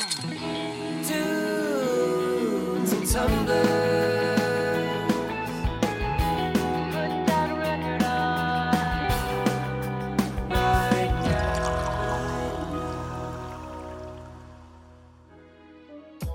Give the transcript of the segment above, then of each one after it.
And tumblers.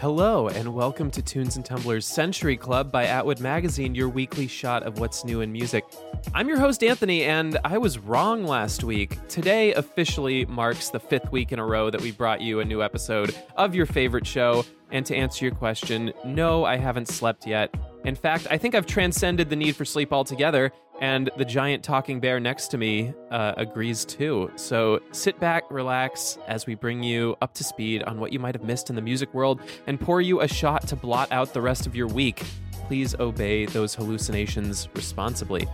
Hello, and welcome to Tunes and Tumblers Century Club by Atwood Magazine, your weekly shot of what's new in music. I'm your host, Anthony, and I was wrong last week. Today officially marks the fifth week in a row that we brought you a new episode of your favorite show. And to answer your question, no, I haven't slept yet. In fact, I think I've transcended the need for sleep altogether, and the giant talking bear next to me uh, agrees too. So sit back, relax, as we bring you up to speed on what you might have missed in the music world and pour you a shot to blot out the rest of your week. Please obey those hallucinations responsibly.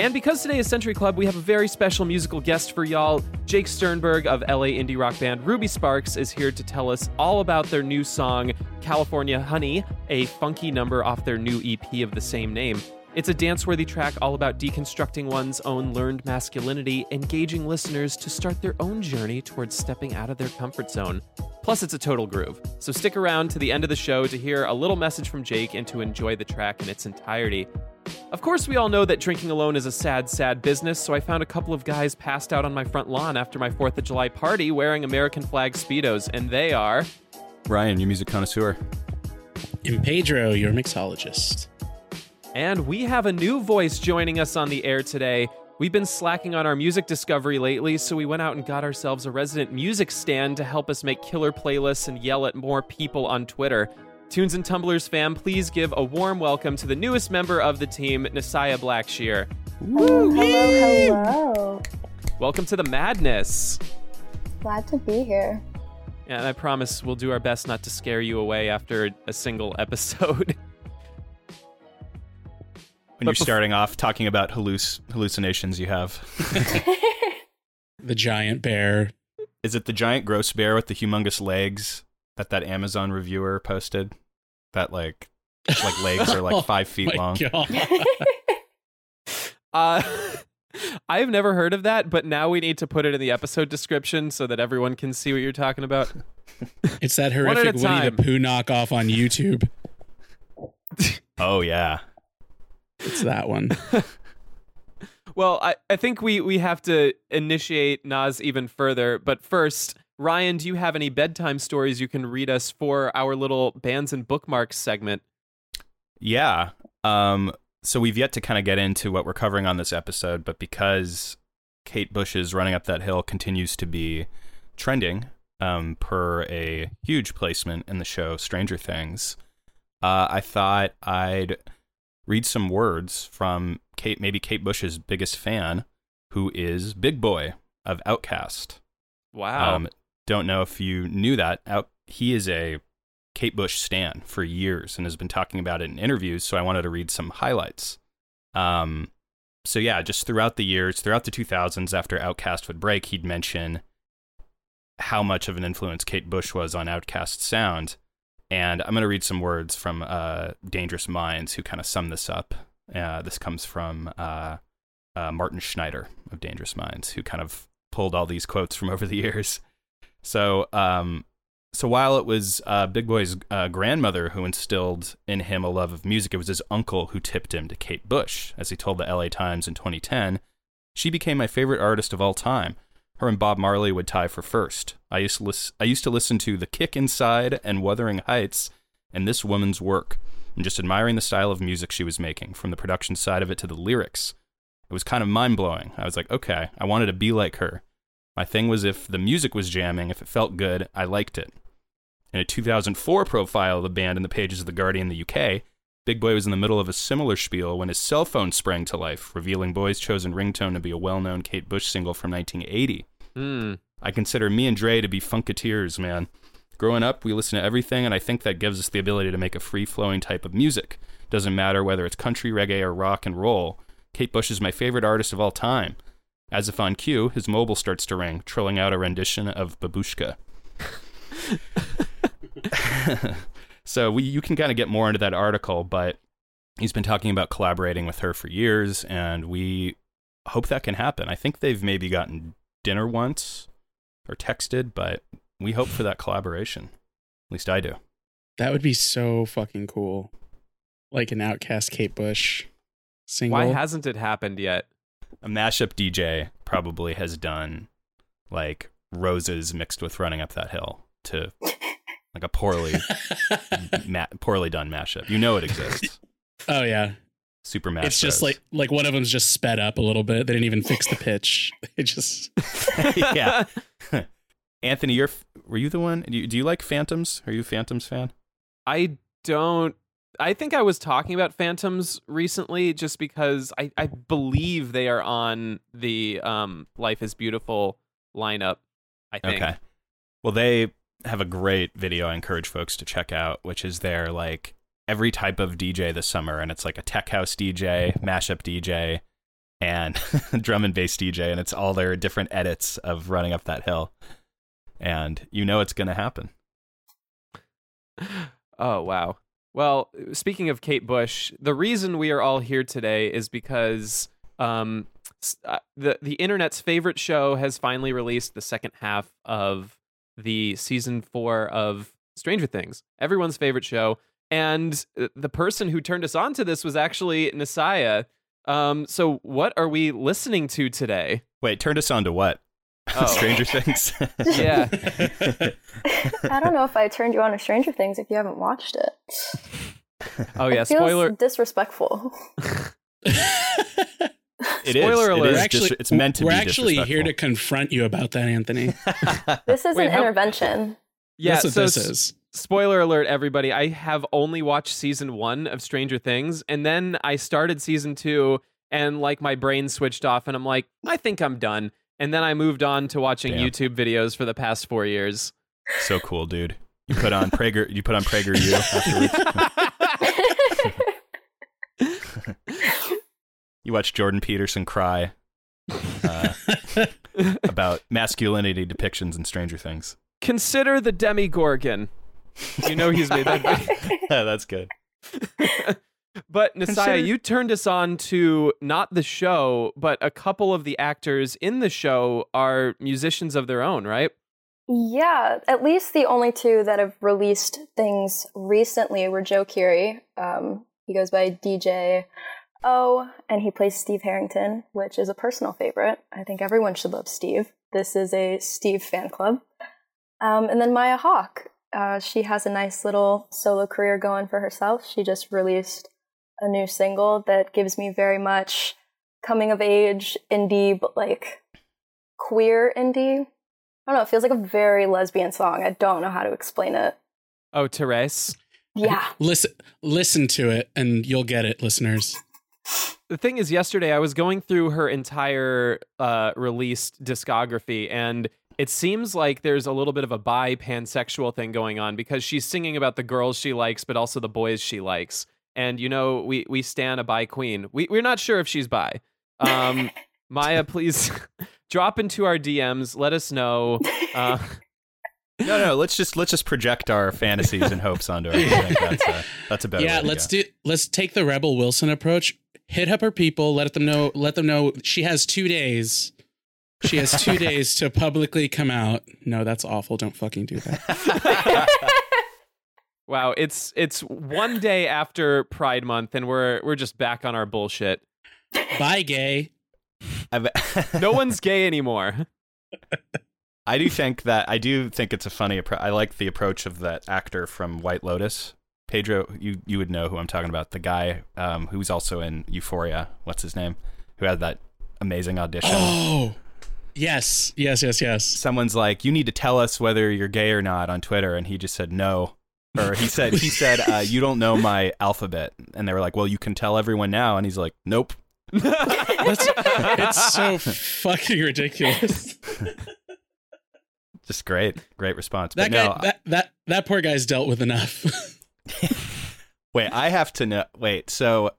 And because today is Century Club, we have a very special musical guest for y'all. Jake Sternberg of LA indie rock band Ruby Sparks is here to tell us all about their new song, California Honey, a funky number off their new EP of the same name. It's a dance worthy track all about deconstructing one's own learned masculinity, engaging listeners to start their own journey towards stepping out of their comfort zone. Plus, it's a total groove. So stick around to the end of the show to hear a little message from Jake and to enjoy the track in its entirety. Of course, we all know that drinking alone is a sad, sad business, so I found a couple of guys passed out on my front lawn after my 4th of July party wearing American flag Speedos, and they are. Ryan, you music connoisseur. And Pedro, your mixologist. And we have a new voice joining us on the air today. We've been slacking on our music discovery lately, so we went out and got ourselves a resident music stand to help us make killer playlists and yell at more people on Twitter. Tunes and Tumblers fam, please give a warm welcome to the newest member of the team, Nasaya Blackshear. Hello, hello. Welcome to the madness. Glad to be here. And I promise we'll do our best not to scare you away after a single episode. When But you're bef- starting off talking about halluc- hallucinations you have. The giant bear. Is it the giant gross bear with the humongous legs that that Amazon reviewer posted? That like like legs are like five feet Oh My long. God. Uh, I've never heard of that, but now we need to put it in the episode description so that everyone can see what you're talking about. It's that One at a horrific Winnie time. the Pooh knockoff on YouTube. Oh yeah. It's that one. Well, I, I think we, we have to initiate Nas even further, but first, Ryan, do you have any bedtime stories you can read us for our little bands and bookmarks segment? Yeah. Um so we've yet to kind of get into what we're covering on this episode, but because Kate Bush's Running Up That Hill continues to be trending, um, per a huge placement in the show Stranger Things, uh, I thought I'd read some words from Kate, maybe Kate Bush's biggest fan, who is Big Boi of OutKast. Wow. Um, don't know if you knew that. Out, he is a Kate Bush stan for years and has been talking about it in interviews. So I wanted to read some highlights. Um, so yeah, just throughout the years, throughout the 2000s, after OutKast would break, he'd mention how much of an influence Kate Bush was on OutKast's sound. And I'm going to read some words from uh, Dangerous Minds who kind of sum this up. Uh, this comes from uh, uh, Martin Schneider of Dangerous Minds, who kind of pulled all these quotes from over the years. So, um, so while it was uh, Big Boi's uh, grandmother who instilled in him a love of music, it was his uncle who tipped him to Kate Bush. As he told the LA Times in 2010, she became my favorite artist of all time. Her and Bob Marley would tie for first. I used to lis- I used to listen to The Kick Inside and Wuthering Heights and this woman's work, and just admiring the style of music she was making, from the production side of it to the lyrics. It was kind of mind blowing. I was like, okay, I wanted to be like her. My thing was if the music was jamming, if it felt good, I liked it. In a 2004 profile of the band in the pages of The Guardian in the UK, Big Boi was in the middle of a similar spiel when his cell phone sprang to life, revealing Boi's chosen ringtone to be a well known Kate Bush single from 1980. Hmm. I consider me and Dre to be funketeers, man. Growing up, we listen to everything, and I think that gives us the ability to make a free flowing type of music. Doesn't matter whether it's country, reggae, or rock and roll. Kate Bush is my favorite artist of all time. As if on cue, his mobile starts to ring, trilling out a rendition of Babushka. so we, you can kind of get more into that article, but he's been talking about collaborating with her for years, and we hope that can happen. I think they've maybe gotten dinner once or texted, but we hope for that collaboration. At least I do. That would be so fucking cool. Like an OutKast Kate Bush single. Why hasn't it happened yet? A mashup DJ probably has done like roses mixed with running up that hill to like a poorly ma- poorly done mashup. You know it exists. oh yeah. Super mashup. It's just like like one of them's just sped up a little bit. They didn't even fix the pitch. It just yeah. Anthony, you're were you the one? Do you, do you like Phantoms? Are you a Phantoms fan? I don't. I think I was talking about Phantoms recently just because I, I believe they are on the um, Life is Beautiful lineup. I think. Okay. Well, they have a great video I encourage folks to check out, which is their like every type of DJ this summer, and it's like a tech house DJ, mashup DJ, and drum and bass DJ, and it's all their different edits of running up that hill, and you know it's gonna happen. Oh, wow. Well, speaking of Kate Bush, the reason we are all here today is because um, uh, the the internet's favorite show has finally released the second half of the season four of Stranger Things, everyone's favorite show. And uh, the person who turned us on to this was actually Nasaya. Um, so, what are we listening to today? Wait, turned us on to what? Oh. Stranger Things. Yeah. I don't know if I turned you on to Stranger Things if you haven't watched it. Oh yeah, It feels spoiler. disrespectful. It is. Spoiler It alert. is We're actually dis- it's meant to we're be actually here to confront you about that, Anthony. This is Wait, an how- intervention. Yeah, That's what so this is. spoiler alert everybody i have only watched season one of stranger things and then i started season two and like my brain switched off and i'm like i think i'm done and then i moved on to watching Damn. youtube videos for the past four years So cool, dude. You put on Prager. You put on Prager. You afterwards. You watch Jordan Peterson cry uh, about masculinity depictions in Stranger Things. consider the Demogorgon you know he's made that video. That's good. But Nasaya, Consider- you turned us on to not the show, but a couple of the actors in the show are musicians of their own, right? Yeah, at least the only two that have released things recently were Joe Keery. Um, he goes by DJ O, and he plays Steve Harrington, which is a personal favorite. I think everyone should love Steve. This is a Steve fan club. Um, and then Maya Hawke. Uh, she has a nice little solo career going for herself. She just released a new single that gives me very much coming of age indie, but like queer indie. I don't know. It feels like a very lesbian song. I don't know how to explain it. Oh, Therese. Yeah. listen listen to it and you'll get it, listeners. the thing is yesterday i was going through her entire uh, released discography and it seems like there's a little bit of a bi pansexual thing going on because she's singing about the girls she likes but also the boys she likes and you know we we stand a bi queen we, we're not sure if she's bi um, maya please drop into our dms let us know uh, No, no. Let's just let's just project our fantasies and hopes onto her. That's a, that's a better. yeah, way let's do let's take the Rebel Wilson approach. Hit up her people, let them know let them know she has 2 days. She has 2 days to publicly come out. No, that's awful. Don't fucking do that. Wow it's it's one day after pride month and we're we're just back on our bullshit Bye gay. No one's gay anymore I do think that I do think it's a funny. Appro- I like the approach of that actor from White Lotus, Pedro. You you would know who I'm talking about. The guy um, who's also in Euphoria. What's his name? Who had that amazing audition. Oh. Yes. Yes, yes, yes. Someone's like, "You need to tell us whether you're gay or not" on Twitter, and he just said no. Or he said he said uh, you don't know my alphabet, and they were like, "Well, you can tell everyone now," and he's like, "Nope." That's, it's so fucking ridiculous. Just great, great response. That but guy, no, that that that poor guy's dealt with enough. wait, I have to know. Wait, so,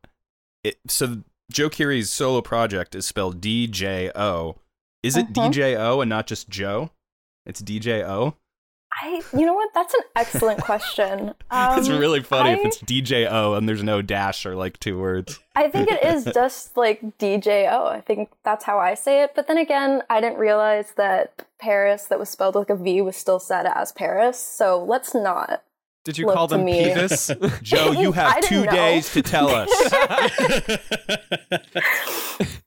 it, so Joe Keery's solo project is spelled D J O. Is it Uh-huh. D J O and not just Joe? It's D J O. I, you know what? That's an excellent question. Um, it's really funny if it's D J O and there's no dash or like two words. I think it is just like DJO. I think that's how I say it. But then again, I didn't realize that Paris, that was spelled with a V, was still said as Paris. So let's not. Did you Look call to them me. Pevis? Joe, you have two know. days to tell us.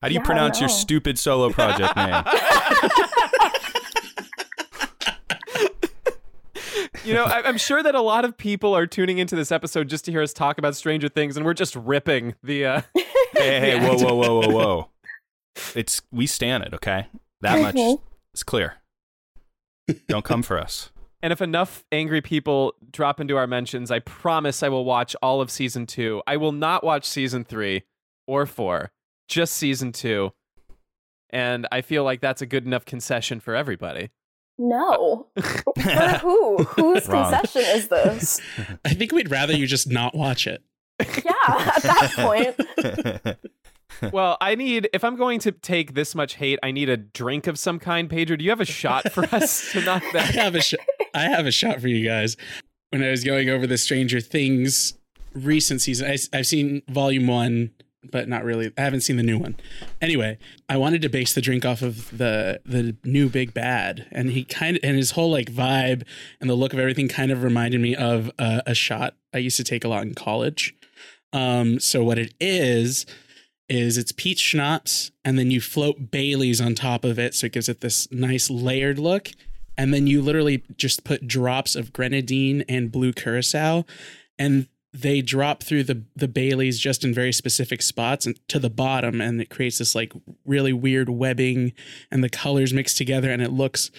How do you Yeah, pronounce your stupid solo project name? You know, I, I'm sure that a lot of people are tuning into this episode just to hear us talk about Stranger Things, and we're just ripping the. Uh, Hey, hey, Yeah. whoa, whoa, whoa, whoa, whoa. It's we stand it, okay? That much is clear. Don't come for us. and if enough angry people drop into our mentions, I promise I will watch all of season two. I will not watch season three or four, just season two. And I feel like that's a good enough concession for everybody. No. For who? Whose Wrong. concession is this? I think we'd rather you just not watch it. Yeah, at that point. Well, I need, if I'm going to take this much hate, I need a drink of some kind. Pedro, do you have a shot for us to knock I that? have a sh- I have a shot for you guys. When I was going over the Stranger Things recent season, I, I've seen Volume One, but not really. I haven't seen the new one. Anyway, I wanted to base the drink off of the the new Big Bad, and he kind of and his whole like vibe and the look of everything kind of reminded me of uh, a shot I used to take a lot in college. Um, so what it is is it's peach schnapps, and then you float Bailey's on top of it, so it gives it this nice layered look. And then you literally just put drops of grenadine and blue curacao, and they drop through the the Baileys just in very specific spots and to the bottom, and it creates this like really weird webbing, and the colors mix together, and it looks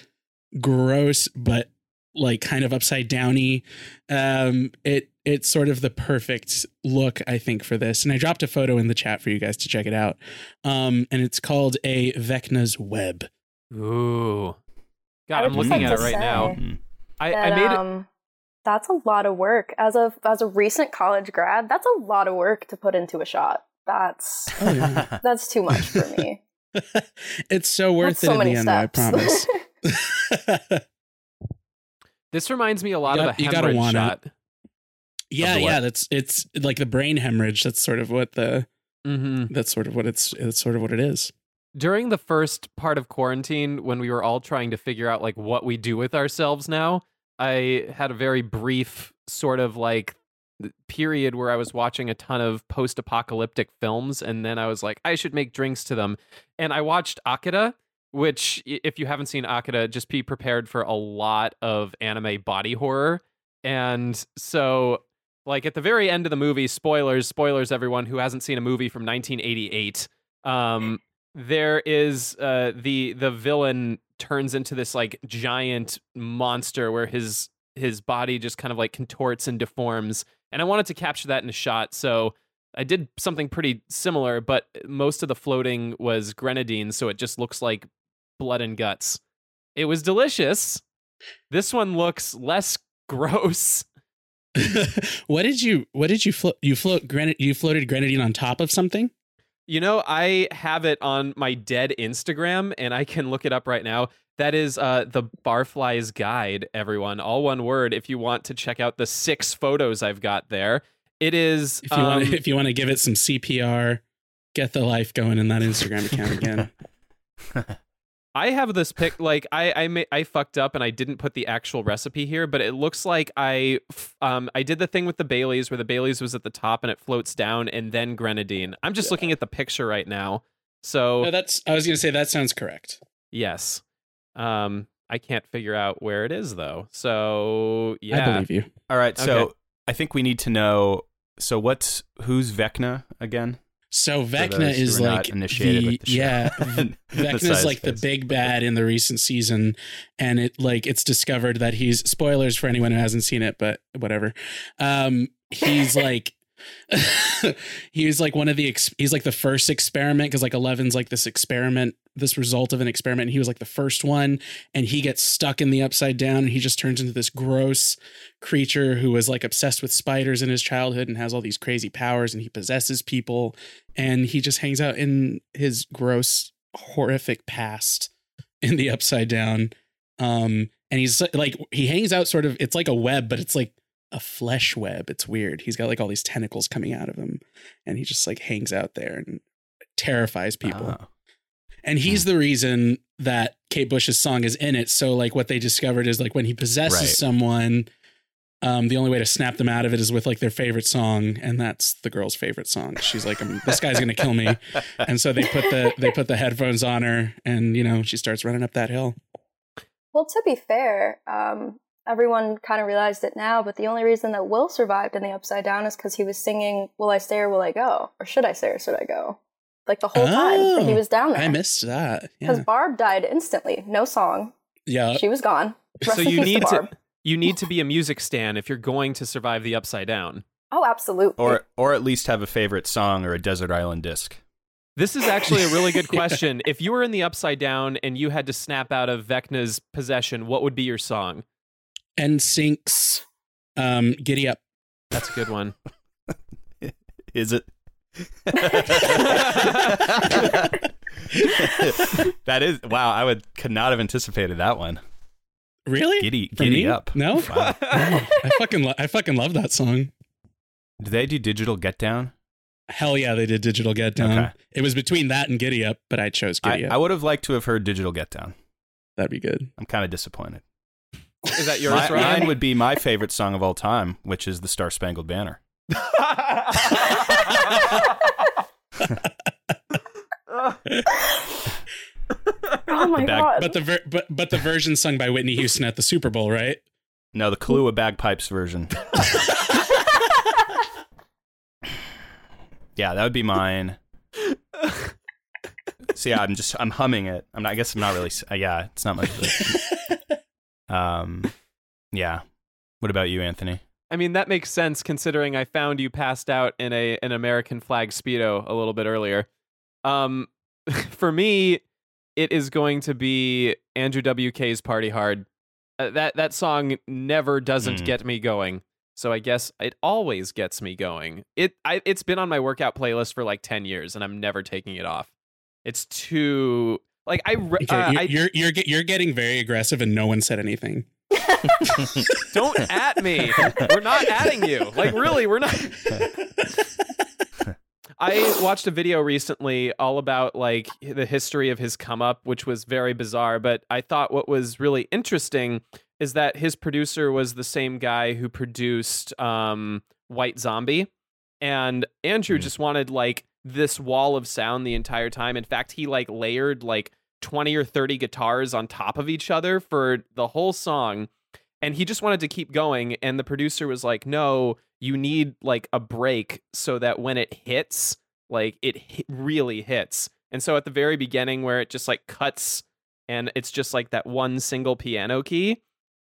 gross, but like kind of upside downy. Um, it it's sort of the perfect look, I think, for this. And I dropped a photo in the chat for you guys to check it out. Um, and it's called a Vecna's Web. Ooh. God, I'm looking like at it right say now. I, that, I made it. um, that's a lot of work. As a as a recent college grad, that's a lot of work to put into a shot. That's that's too much for me. it's so worth That's it so in the end, though, I promise. This reminds me a lot You of a you gotta hemorrhage want it. shot. yeah, yeah, that's it's like the brain hemorrhage. That's sort of what the Mm-hmm. that's sort of what it's it's sort of what it is. During the first part of quarantine, when we were all trying to figure out like what we do with ourselves now, I had a very brief sort of like period where I was watching a ton of post-apocalyptic films, and then I was like, I should make drinks to them, and I watched Akira. Which, if you haven't seen Akira, just be prepared for a lot of anime body horror. And so, like at the very end of the movie, spoilers, spoilers, everyone who hasn't seen a movie from 1988. Um, there is uh, the the villain turns into this like giant monster where his his body just kind of like contorts and deforms. And I wanted to capture that in a shot, so I did something pretty similar, but most of the floating was grenadine, so it just looks like blood and guts. It was delicious. This one looks less gross. what did you what did you float you float granite you floated grenadine on top of something? You know, I have it on my dead Instagram and I can look it up right now. That is uh, the Barflies Guide, everyone. All one word if you want to check out the six photos I've got there. It is. If you want um, to, if you want to give it some CPR, get the life going in that Instagram account again. I have this pic. Like I, I, ma- I fucked up and I didn't put the actual recipe here, but it looks like I um, I did the thing with the Baileys where the Baileys was at the top and it floats down, and then grenadine. I'm just looking at the picture right now. So No, that's I was gonna say that sounds correct. yes, um, I can't figure out where it is though. So yeah, I believe you. All right, so Okay. I think we need to know. So what's who's Vecna again? So Vecna is like the, the yeah, Vecna is like the big bad in the recent season, and it like it's discovered that he's spoilers for anyone who hasn't seen it, but whatever. Um, he's like he was like one of the ex- he's like the first experiment because like Eleven's like this experiment, this result of an experiment. And he was like the first one, and he gets stuck in the upside down, and he just turns into this gross creature who was like obsessed with spiders in his childhood and has all these crazy powers, and he possesses people, and he just hangs out in his gross, horrific past in the upside down. Um, and he's like he hangs out sort of it's like a web, but it's like a flesh web. It's weird. He's got like all these tentacles coming out of him, and he just like hangs out there and terrifies people. Oh. And he's the reason that Kate Bush's song is in it. So like what they discovered is like when he possesses Right. someone, um, the only way to snap them out of it is with like their favorite song, and that's the girl's favorite song. She's like, "Um, "This guy's gonna kill me," and so they put the they put the headphones on her, and you know she starts running up that hill. Well, to be fair, um, everyone kind of realized it now, but the only reason that Will survived in the Upside Down is because he was singing "Will I Stay or Will I Go?" or "Should I Stay or Should I Go?" Like the whole time that he Oh, was down there. I missed that. because Yeah, Barb died instantly, no song. yeah. She was gone. Rest so you need to Barb. you need to be a music stan if you're going to survive the upside down. Oh, absolutely. Or or at least have a favorite song or a desert island disc. This is actually a really good question. If you were in the upside down and you had to snap out of Vecna's possession, what would be your song? NSYNC's, um, giddy up. That's a good one. Is it? that is wow. I would could not have anticipated that one. Really? Giddy, For giddy me? up. No? Wow. I fucking lo- I fucking love that song. Do they do digital get down? Hell yeah, they did Digital Get Down. Okay. It was between that and Giddy Up, but I chose Giddy I, Up. I would have liked to have heard digital get down. That'd be good. I'm kind of disappointed. Is that yours, My- Ryan? mine would be my favorite song of all time, which is the Star Spangled Banner. oh my bag- god. But the ver- but but the version sung by Whitney Houston at the Super Bowl, right? No, the Kahlua bagpipes version. yeah, that would be mine. So yeah, I'm just I'm humming it. I'm not. I guess I'm not really. Uh, yeah, it's not much. Um, yeah. What about you, Anthony? I mean, that makes sense considering I found you passed out in a an American flag speedo a little bit earlier. Um, for me, it is going to be Andrew WK's "Party Hard." Uh, that that song never doesn't Mm. get me going, so I guess it always gets me going. It I, it's been on my workout playlist for like ten years, and I'm never taking it off. It's too like I re- Okay, uh, you- I you're you're you're getting very aggressive, and no one said anything. don't at me. We're not adding you. Like really, we're not. I watched a video recently all about like the history of his come up, which was very bizarre. But I thought what was really interesting is that his producer was the same guy who produced um, White Zombie, and Andrew Mhm. just wanted like this wall of sound the entire time. In fact, he like layered like 20 or 30 guitars on top of each other for the whole song and he just wanted to keep going and the producer was like no you need like a break so that when it hits like it hi- really hits. And so at the very beginning where it just like cuts and it's just like that one single piano key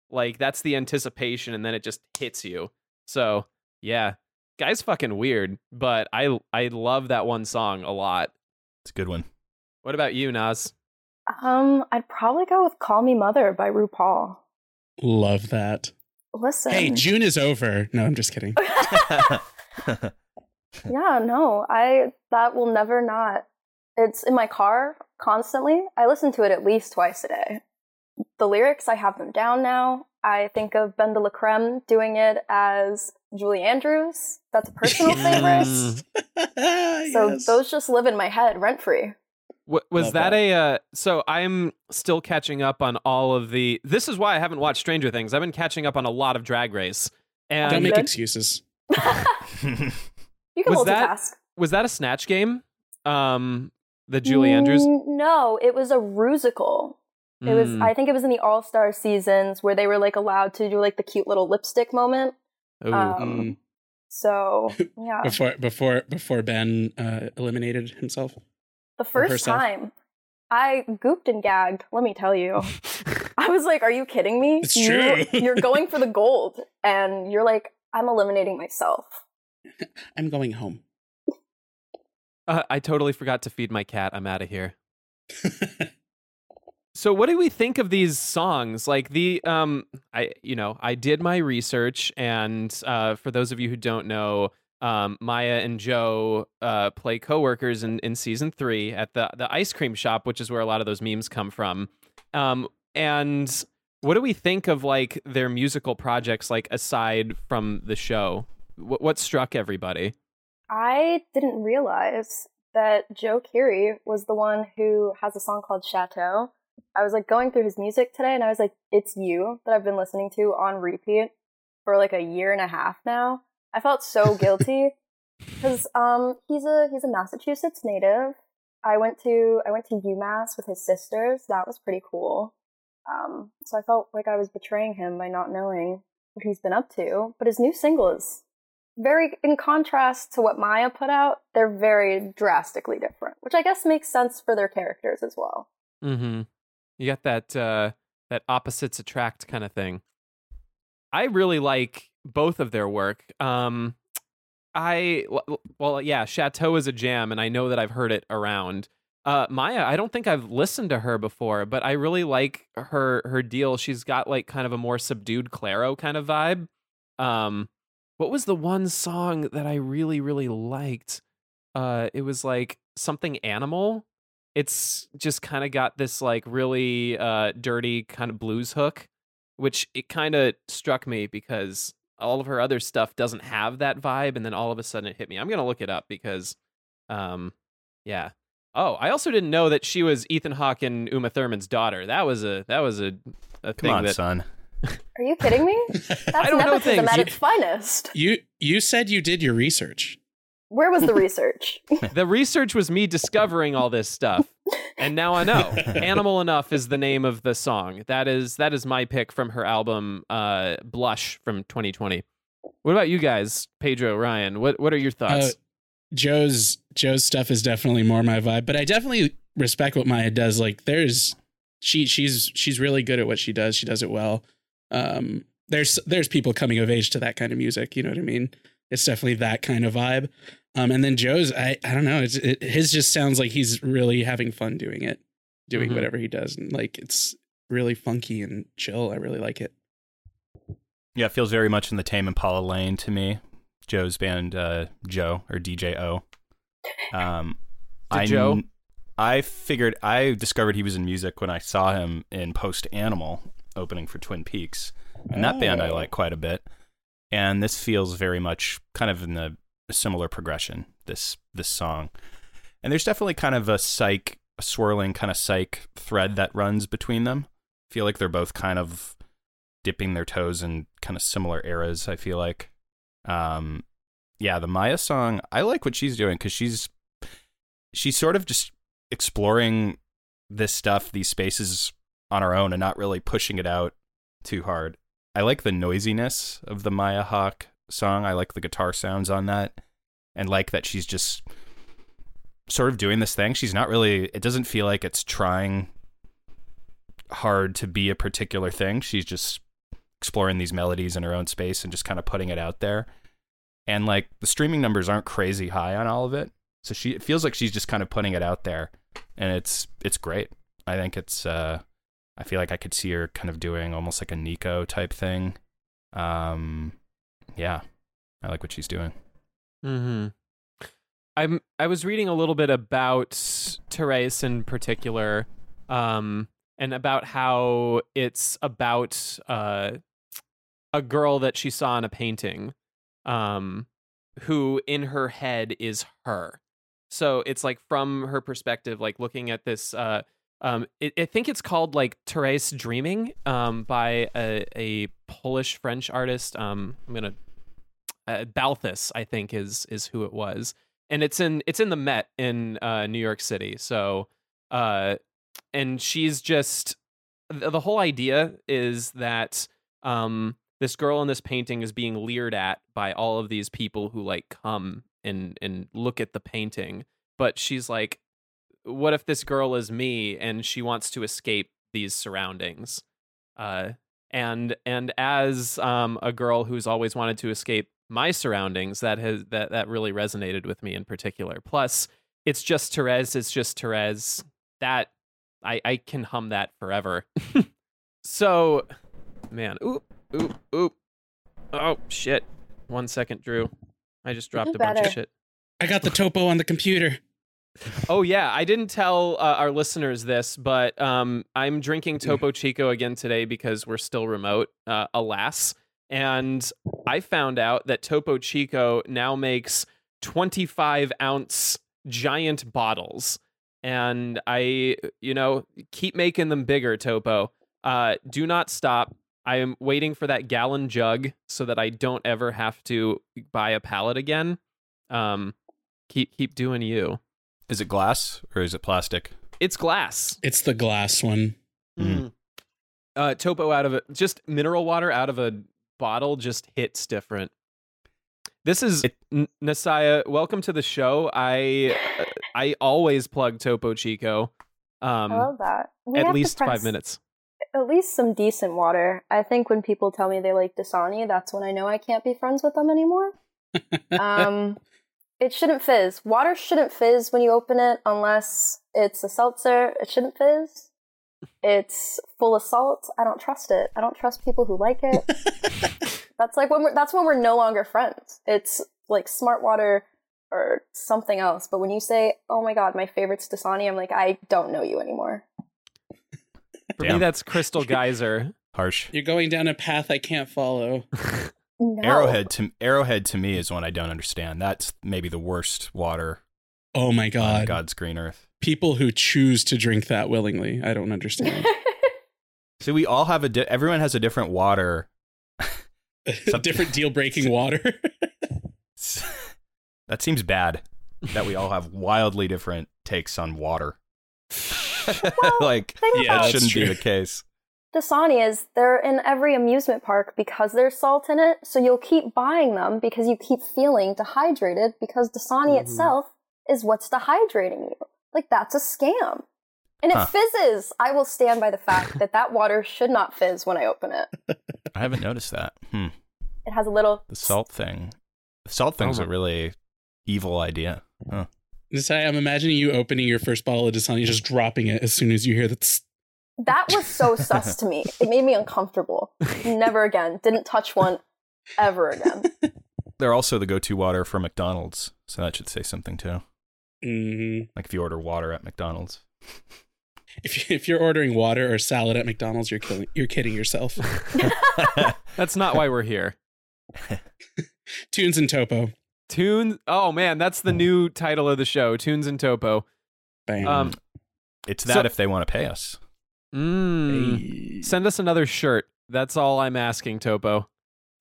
like that's the anticipation and then it just hits you. So yeah guy's fucking weird but i i love that one song a lot It's a good one. what about you nas um, I'd probably go with "Call Me Mother" by RuPaul. Love that. Listen. Hey, June is over. No, I'm just kidding. yeah, no, I that will never not. It's in my car constantly. I listen to it at least twice a day. The lyrics, I have them down now. I think of Ben de la Creme doing it as Julie Andrews. That's a personal favorite. So Yes. those just live in my head rent free. Wa- was Love that, that. a uh, so i'm still catching up on all of the this is why i haven't watched stranger things i've been catching up on a lot of drag race and Don't make excuses. You can Was that- multitask. was that a snatch game um the julie andrews Mm, No, it was a rusical. It was Mm. I think it was in the All Star seasons where they were like allowed to do like the cute little lipstick moment. Ooh. Um, Mm. So yeah. Before before before Ben uh, eliminated himself. The first time I gooped and gagged, let me tell you. I was like, are you kidding me? It's You- true. you're going for the gold. And you're like, I'm eliminating myself. I'm going home. Uh, I totally forgot to feed my cat. I'm out of here. So what do we think of these songs? Like the um I you know, I did my research and uh for those of you who don't know, um Maya and Joe uh play coworkers in in season 3 at the the ice cream shop, which is where a lot of those memes come from. Um and what do we think of like their musical projects like aside from the show? What what struck everybody? I didn't realize that Joe Keery was the one who has a song called Chateau. I was like going through his music today and I was like, it's you that I've been listening to on repeat for like a year and a half now. I felt so guilty because um he's a he's a Massachusetts native. I went to I went to UMass with his sisters. That was pretty cool. Um, so I felt like I was betraying him by not knowing what he's been up to. But his new single is very in contrast to what Maya put out. They're very drastically different, which I guess makes sense for their characters as well. Mm-hmm. You got that uh that opposites attract kind of thing. I really like both of their work. Um I well yeah, Chateau is a jam and I know that I've heard it around. Uh Maya, I don't think I've listened to her before, but I really like her her deal. She's got like kind of a more subdued Clairo kind of vibe. Um what was the one song that I really really liked? Uh it was like something animal it's just kind of got this like really uh dirty kind of blues hook which it kind of struck me because all of her other stuff doesn't have that vibe and then all of a sudden it hit me i'm gonna look it up because um yeah oh i also didn't know that she was ethan hawke and uma thurman's daughter that was a that was a, a Come thing on, that son. Are you kidding me? That's don't know nepotism things. at You- its finest. you you said you did your research. Where was the research? the research was me discovering all this stuff and now i know animal enough is the name of the song that is that is my pick from her album uh blush from 2020 what about you guys pedro ryan what what are your thoughts Uh, Joe's Joe's stuff is definitely more my vibe, but I definitely respect what Maya does. Like there's she she's she's really good at what she does. She does it well. Um there's there's people coming of age to that kind of music, you know what I mean? It's definitely that kind of vibe. Um and then Joe's I I don't know, it's it, his just sounds like he's really having fun doing it, doing Mhm. whatever he does and like it's really funky and chill. I really like it. Yeah, it feels very much in the Tame Impala lane to me. Joe's band, uh, Joe or DJ O. Um, I Joe? I figured I discovered he was in music when I saw him in Post Animal opening for Twin Peaks, and that band I Oh. like quite a bit. And this feels very much kind of in the a similar progression. This this song, and there's definitely kind of a psych, a swirling kind of psych thread that runs between them. I feel like they're both kind of dipping their toes in kind of similar eras. I feel like, um, yeah, the Maya song. I like what she's doing because she's she's sort of just exploring this stuff, these spaces on her own, and not really pushing it out too hard. I like the noisiness of the Maya Hawke song. I like the guitar sounds on that, and like that she's just sort of doing this thing. She's not really. It doesn't feel like it's trying hard to be a particular thing. She's just exploring these melodies in her own space and just kind of putting it out there. And like the streaming numbers aren't crazy high on all of it. So she it feels like she's just kind of putting it out there and it's it's great. I think it's uh I feel like I could see her kind of doing almost like a Nico type thing. Um yeah. I like what she's doing. Mm-hmm. I'm I was reading a little bit about Therese in particular, um, and about how it's about uh, a girl that she saw in a painting, um, who in her head is her. So it's like from her perspective, like looking at this. Uh, um, it, I think it's called like Therese Dreaming, um, by a, a Polish French artist. Um, I'm gonna uh, Balthus, I think is is who it was, and it's in it's in the Met in uh, New York City. So, uh, and she's just the, whole idea is that um, this girl in this painting is being leered at by all of these people who like come and and look at the painting, but she's like, what if this girl is me and she wants to escape these surroundings? Uh, and and as um, a girl who's always wanted to escape my surroundings that has that that really resonated with me in particular. Plus, it's just Therese, it's just Therese. That I I can hum that forever. so, man, oop oop oop. Oh shit! One second, Drew. I just dropped You a bunch of shit. I got the topo on the computer. Oh yeah, I didn't tell uh, our listeners this, but um, I'm drinking Topo Chico again today because we're still remote, uh, alas. And I found out that Topo Chico now makes 25 ounce giant bottles, and I, you know, keep making them bigger. Topo, uh, do not stop. I am waiting for that gallon jug so that I don't ever have to buy a pallet again. Um, keep keep doing you. Is it glass or is it plastic? It's glass. It's the glass one. Mm. Uh, topo out of it, just mineral water out of a bottle just hits different. This is It- N- Nasaya. Welcome to the show. I uh, I always plug Topo Chico. Um, I love that. We at least five minutes. At least some decent water. I think when people tell me they like Dasani, that's when I know I can't be friends with them anymore. um, it shouldn't fizz. Water shouldn't fizz when you open it unless it's a seltzer. It shouldn't fizz. It's full of salt. I don't trust it. I don't trust people who like it. that's like when we're that's when we're no longer friends. It's like smart water or something else. But when you say, "Oh my god, my favorite's Dasani," I'm like, I don't know you anymore. For me, that's Crystal Geyser. Harsh. You're going down a path I can't follow. No. Arrowhead to Arrowhead to me is one I don't understand. That's maybe the worst water Oh my on god. God's green earth. People who choose to drink that willingly. I don't understand. So we all have a di- everyone has a different water. Some- Different deal breaking water. that seems bad. That we all have wildly different takes on water. like Think Yeah, that shouldn't be the case. Dasani is they're in every amusement park because there's salt in it, so you'll keep buying them because you keep feeling dehydrated because Dasani Mhm. itself is what's dehydrating you. Like that's a scam. And it Huh. fizzes. I will stand by the fact that that water should not fizz when I open it. I haven't noticed that. Hmm. It has a little The salt thing. The salt thing's Oh a really evil idea. Huh. Desai, I'm imagining you opening your first bottle of Dasani, just dropping it as soon as you hear that. tss. That was so sus to me. It made me uncomfortable. Never again. Didn't touch one ever again. They're also the go-to water for McDonald's, so that should say something too. Mhm. Like if you order water at McDonald's. If you- if you're ordering water or salad at McDonald's, you're killing. You're kidding yourself. That's not why we're here. Tunes and Topo. Tunes. Oh man, that's the new title of the show. Tunes and Topo. Bam. Um, It's that So- if they want to pay us. Mm. Hey. Send us another shirt. That's all I'm asking, Topo.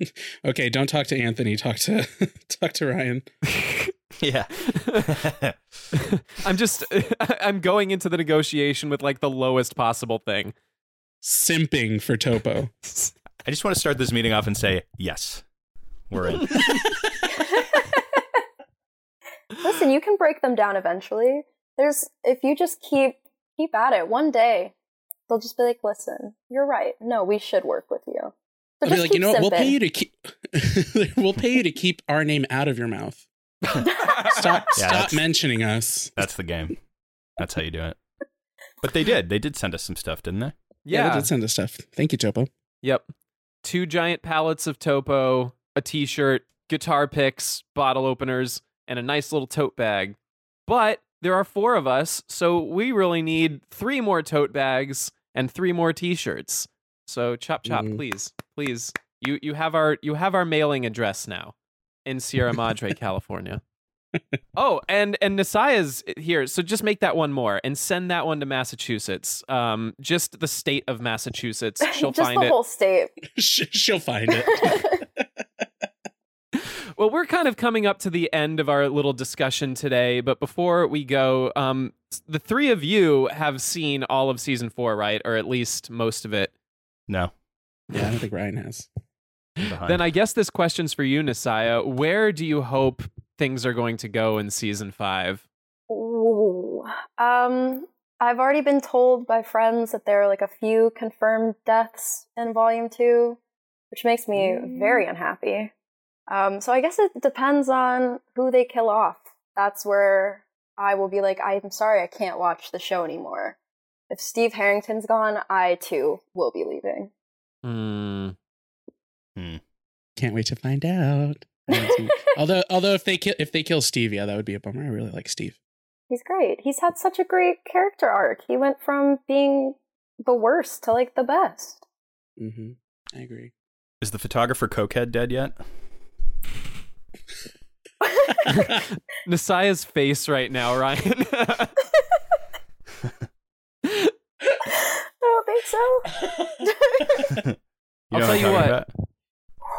Okay, don't talk to Anthony. Talk to talk to Ryan. Yeah. I'm just I'm going into the negotiation with like the lowest possible thing. Simping for Topo. I just want to start this meeting off and say, yes, we're in. Listen, you can break them down eventually. There's if you just keep keep at it, one day they'll just be like, "Listen, you're right. No, we should work with you." So I'll be just like, you know what? We'll pay you to keep. we'll pay you to keep our name out of your mouth. Stop. Yeah, stop mentioning us. That's the game. That's how you do it. But they did. They did send us some stuff, didn't they? Yeah, Yeah. they did send us stuff. Thank you, Topo. Yep. Two giant pallets of Topo, a t-shirt, guitar picks, bottle openers, and a nice little tote bag. But there are four of us, so we really need three more tote bags and three more t-shirts. So chop chop, Mm. please. Please. You you have our you have our mailing address now in Sierra Madre, California. Oh, and and Nasaya's here, so just make that one more and send that one to Massachusetts. Um, just the state of Massachusetts. She'll just find the it. whole state. She'll find it. Well, we're kind of coming up to the end of our little discussion today, but before we go, um, the three of you have seen all of season four, right? Or at least most of it. No. yeah, I don't think Ryan has. Then I guess this question's for you, Nasaya. Where do you hope things are going to go in season five? Ooh. Um, I've already been told by friends that there are like a few confirmed deaths in volume two, which makes me very unhappy. Um, so I guess it depends on who they kill off. That's where I will be like, I'm sorry, I can't watch the show anymore. If Steve Harrington's gone, I too will be leaving. Hmm. Can't wait to find out. I haven't seen- although, although if they kill if they kill Steve, yeah, that would be a bummer. I really like Steve. He's great. He's had such a great character arc. He went from being the worst to like the best. Mm-hmm. I agree. Is the photographer Cokehead dead yet? Nasaya's face right now, Ryan. I don't think so. You I'll tell you what. about?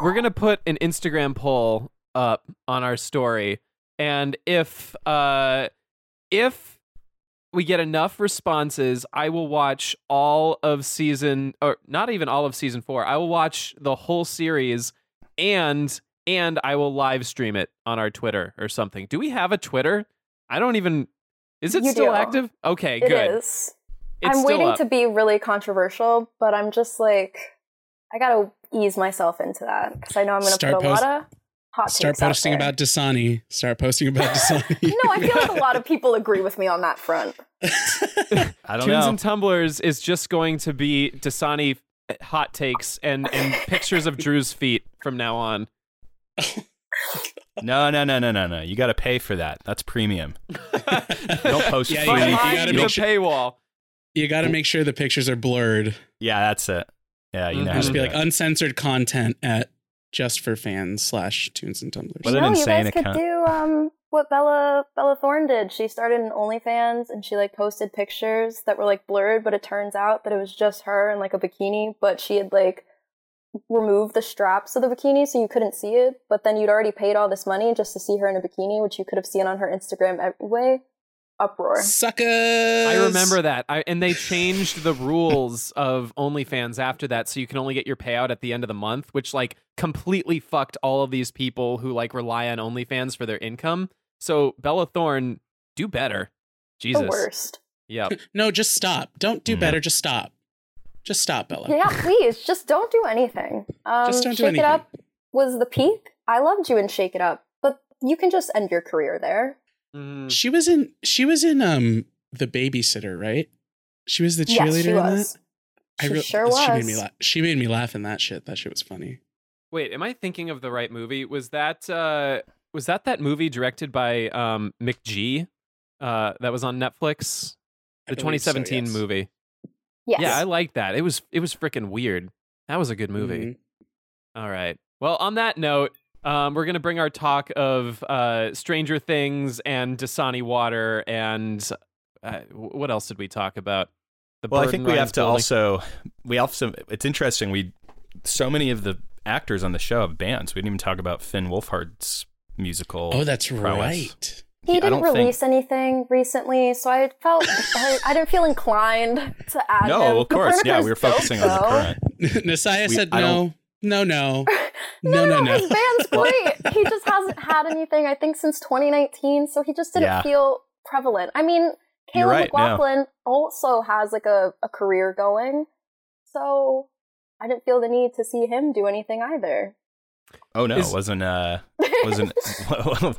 We're gonna put an Instagram poll up on our story, and if uh, if we get enough responses, I will watch all of season, or not even all of season four. I will watch the whole series, and and I will live stream it on our Twitter or something. Do we have a Twitter? I don't even. Is it You still do. active? Okay, It good. is. It's I'm waiting up. to be really controversial, but I'm just like, I gotta ease myself into that because I know I'm gonna Start put a post- lot of hot Start takes out posting there. about Dasani. Start posting about Dasani. No, I feel like a lot of people agree with me on that front. I don't Tunes know. and Tumblers is just going to be Dasani hot takes and and pictures of Drew's feet from now on. No, no, no, no, no, no. You got to pay for that. That's premium. Don't post Yeah, free. you gotta- you gotta make sure- paywall. you got to make sure the pictures are blurred. Yeah, that's it. Yeah, you know. Mhm. how Just to be like it. uncensored content at just for fans slash tunes and tumblers. What an no, you insane guys could do um what Bella Bella Thorne did. She started an OnlyFans and she like posted pictures that were like blurred, but it turns out that it was just her in like a bikini, but she had like removed the straps of the bikini so you couldn't see it, but then you'd already paid all this money just to see her in a bikini, which you could have seen on her Instagram anyway. Uproar. Suckers. I remember that. I, and they changed the rules of OnlyFans after that, so you can only get your payout at the end of the month, which like completely fucked all of these people who like rely on OnlyFans for their income. So Bella Thorne, do better. Jesus. The worst. Yep. No, just stop. Don't do Mhm. better. Just stop. Just stop, Bella. Yeah, please, just don't do anything. Um, Just don't do Shake anything. It Up was the peak. I loved you in Shake It Up, but you can just end your career there. Mhm. She was in. She was in um the babysitter, right? She was the cheerleader yes, she in was. that. She real- sure She made me laugh. She made me laugh in that shit. That shit was funny. Wait, am I thinking of the right movie? Was that uh was that that movie directed by um McG? Uh that was on Netflix? The believe so, 2017 yes. movie. Yes. Yeah, I like that. It was it was freaking weird. That was a good movie. Mhm. All right. Well, on that note, um, we're gonna bring our talk of uh, Stranger Things and Dasani Water and uh, what else did we talk about? The Well, I think we have to building. also we also it's interesting we so many of the actors on the show have bands. We didn't even talk about Finn Wolfhard's musical. Oh, that's prowess. right. He didn't don't think- release anything recently, so I felt I, I didn't feel inclined to add him. No, of course. Yeah, we were Copernicus dope, focusing on the though. current. Nasaya We- said I no, don't- no, no, no, no, no. His band's great. he just hasn't had anything, I think, since 2019, so he just didn't Yeah. feel prevalent. I mean, You're Caleb right, no. McLaughlin also has like a, a career going, so I didn't feel the need to see him do anything either. Oh no, Is- it wasn't uh wasn't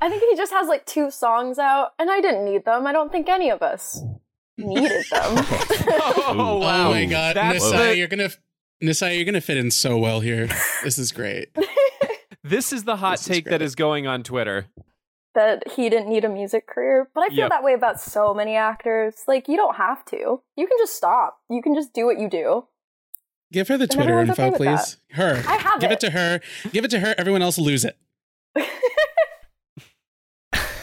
I think he just has like two songs out, and I didn't need them. I don't think any of us needed them. Oh, wow. Oh my god, That's Nasaya, the- you're gonna Nasaya, you're gonna fit in so well here. This is great. This is the hot This take that great. is going on Twitter. that he didn't need a music career, but I feel Yep. that way about so many actors. Like, you don't have to. You can just stop. You can just do what you do. Give her the And Twitter info, okay with please. Her. I have Give it. it to her. Give it to her. Everyone else lose it.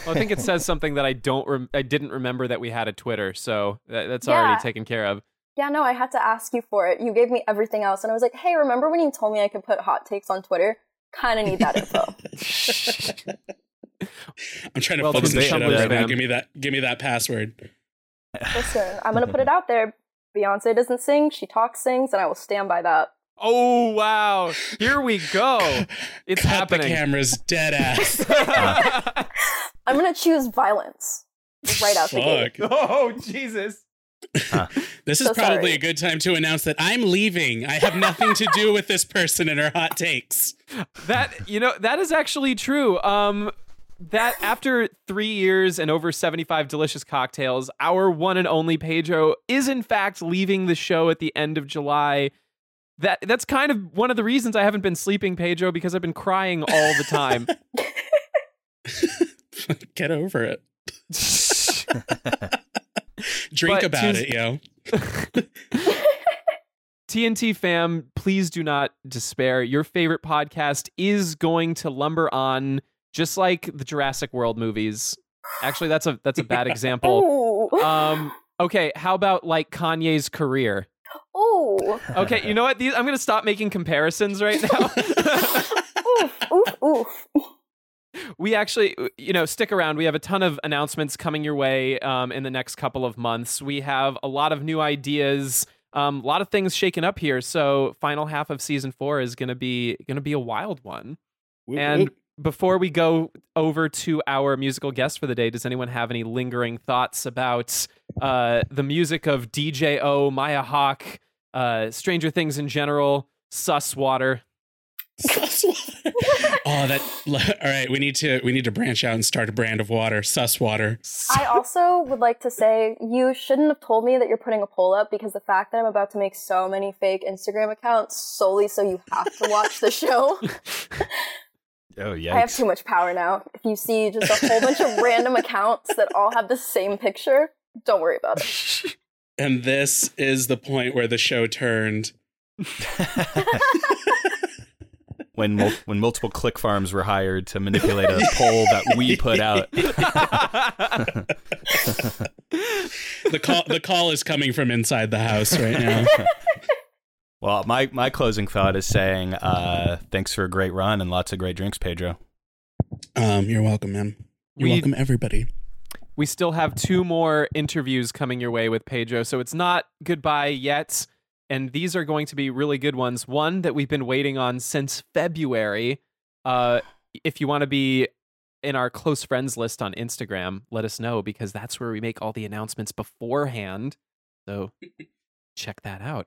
Well, I think it says something that I don't rem- I didn't remember that we had a Twitter, so that, that's Yeah. already taken care of. Yeah, no, I had to ask you for it. You gave me everything else, and I was like, hey, remember when you told me I could put hot takes on Twitter? Kind of need that info. I'm trying to Well, focus to this the shit up right now. Give me that. Give me that password. Listen, I'm going to put it out there. Beyonce doesn't sing, she talks, sings, and I will stand by that. Oh wow! Here we go. It's Cut happening. the cameras dead ass. I'm going to choose violence right out the gate. Fuck. oh Jesus! This is So probably sorry. a good time to announce that I'm leaving. I have nothing to do with this person and her hot takes. That you know that is actually true. Um, that after three years and over seventy-five delicious cocktails, our one and only Pedro is in fact leaving the show at the end of July. That that's kind of one of the reasons I haven't been sleeping, Pedro, because I've been crying all the time. Get over it. Drink But about Tues- it, yo. TNT fam, please do not despair. Your favorite podcast is going to lumber on just like the Jurassic World movies. Actually, that's a that's a bad example. Um, okay, how about like Kanye's career? Ooh. Okay, you know what? These, I'm gonna stop making comparisons right now. oof. Oof. Oof. we actually, you know, stick around. We have a ton of announcements coming your way um, in the next couple of months. We have a lot of new ideas, um, a lot of things shaken up here. So, final half of season four is gonna be gonna be a wild one. Whoop, And whoop. Before we go over to our musical guest for the day, does anyone have any lingering thoughts about uh, the music of DJ O, Maya Hawke, uh, Stranger Things in general, Sus Water? oh, that. All right, we need to we need to branch out and start a brand of water, sus water. I also would like to say you shouldn't have told me that you're putting a poll up because the fact that I'm about to make so many fake Instagram accounts solely so you have to watch the show. Oh yeah. I have too much power now. If you see just a whole bunch of random accounts that all have the same picture, don't worry about it. And this is the point where the show turned. when mul- when multiple click farms were hired to manipulate a poll that we put out. The call the call is coming from inside the house right now. Well, my my closing thought is saying uh, thanks for a great run and lots of great drinks, Pedro. Um, you're welcome, man. You're We- welcome, everybody. we still have two more interviews coming your way with Pedro, so it's not goodbye yet. And these are going to be really good ones. One that we've been waiting on since February. Uh, if you want to be in our close friends list on Instagram, let us know because that's where we make all the announcements beforehand. So check that out.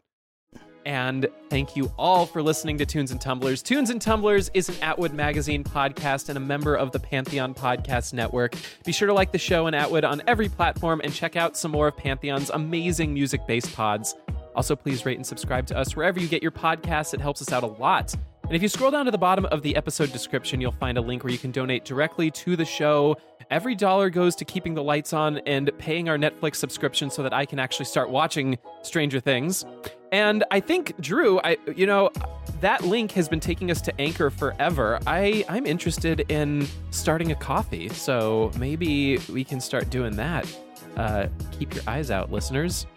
And thank you all for listening to Tunes and Tumblers. Tunes and Tumblers is an Atwood Magazine podcast and a member of the Pantheon Podcast Network. Be sure to like the show and Atwood on every platform and check out some more of Pantheon's amazing music based pods. Also, please rate and subscribe to us wherever you get your podcasts. It helps us out a lot. And if you scroll down to the bottom of the episode description, you'll find a link where you can donate directly to the show. Every dollar goes to keeping the lights on and paying our Netflix subscription so that I can actually start watching Stranger Things. And I think Drew, I you know, that link has been taking us to Anchor forever. I I'm interested in starting a Ko-fi, so maybe we can start doing that. Uh, keep your eyes out, listeners.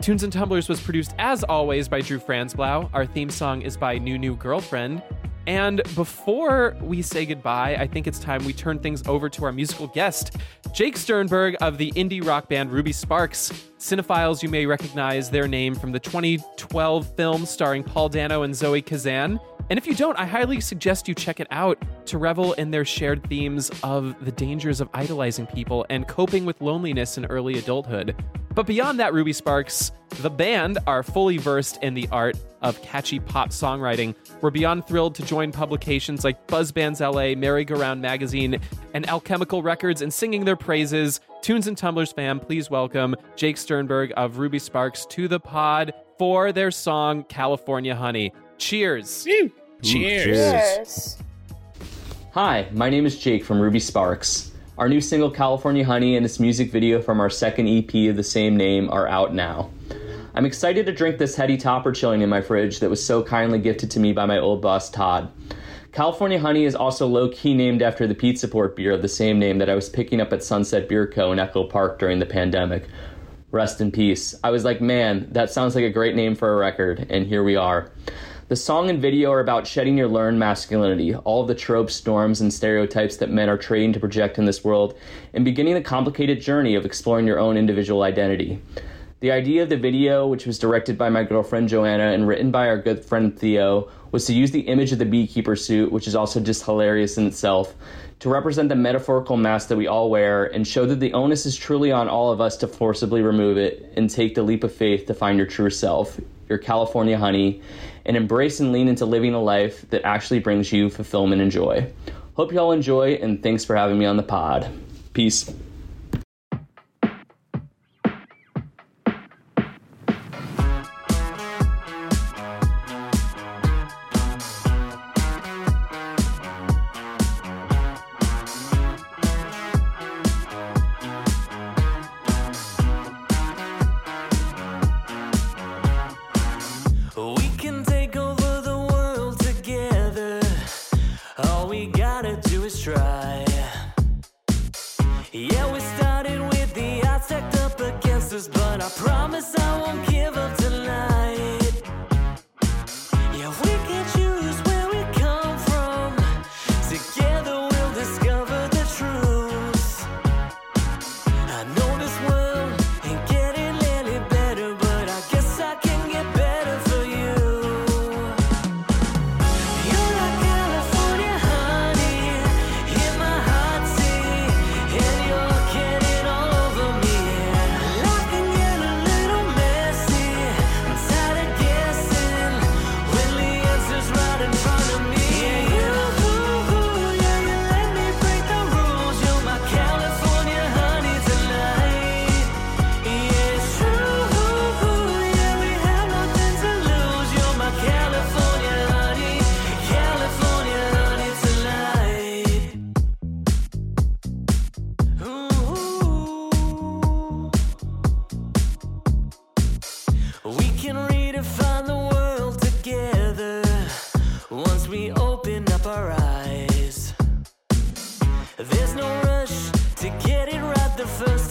Tunes and Tumblers was produced as always by Drew Franzblau. Our theme song is by New New Girlfriend. And before we say goodbye, I think it's time we turn things over to our musical guest, Jake Sternberg of the indie rock band Ruby Sparks. Cinephiles, you may recognize their name from the 2012 film starring Paul Dano and Zoe Kazan. And if you don't, I highly suggest you check it out to revel in their shared themes of the dangers of idolizing people and coping with loneliness in early adulthood. But beyond that, Ruby Sparks, the band are fully versed in the art of catchy pop songwriting. We're beyond thrilled to join publications like Buzzbands LA, Merry-Go-Round Magazine, and Alchemical Records in singing their praises. Tunes and Tumblers fam, please welcome Jake Sternberg of Ruby Sparks to the pod for their song California Honey. Cheers. Woo. Cheers. cheers. Cheers. Hi, my name is Jake from Ruby Sparks. Our new single California Honey and its music video from our second EP of the same name are out now. I'm excited to drink this heady topper chilling in my fridge that was so kindly gifted to me by my old boss Todd. California Honey is also low key named after the Pizza Port beer of the same name that I was picking up at Sunset Beer Co. in Echo Park during the pandemic. Rest in peace. I was like, man, that sounds like a great name for a record, and here we are. The song and video are about shedding your learned masculinity, all the tropes, norms, and stereotypes that men are trained to project in this world, and beginning the complicated journey of exploring your own individual identity. The idea of the video, which was directed by my girlfriend Joanna and written by our good friend Theo, was to use the image of the beekeeper suit, which is also just hilarious in itself, to represent the metaphorical mask that we all wear and show that the onus is truly on all of us to forcibly remove it and take the leap of faith to find your true self, your California honey, and embrace and lean into living a life that actually brings you fulfillment and joy. Hope y'all enjoy, and thanks for having me on the pod. Peace.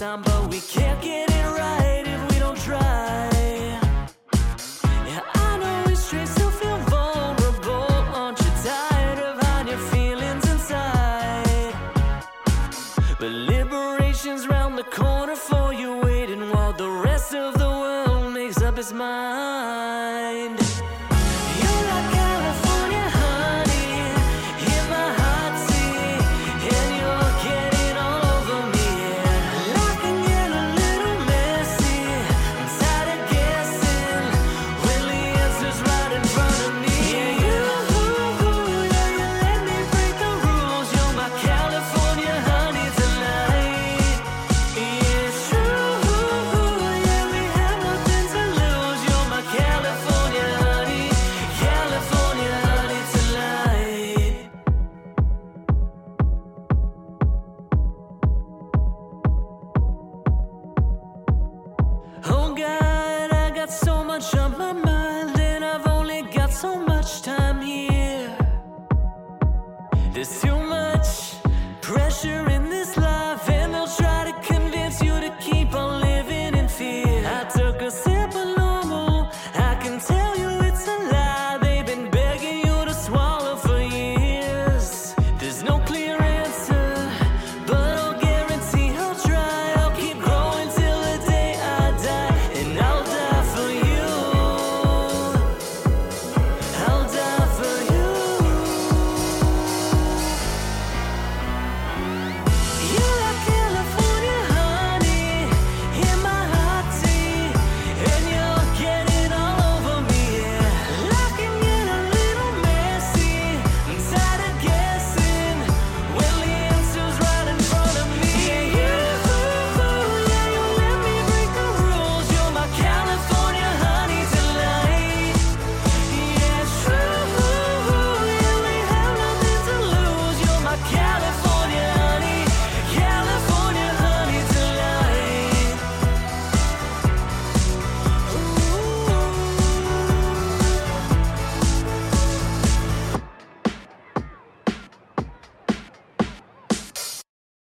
time, but we can't get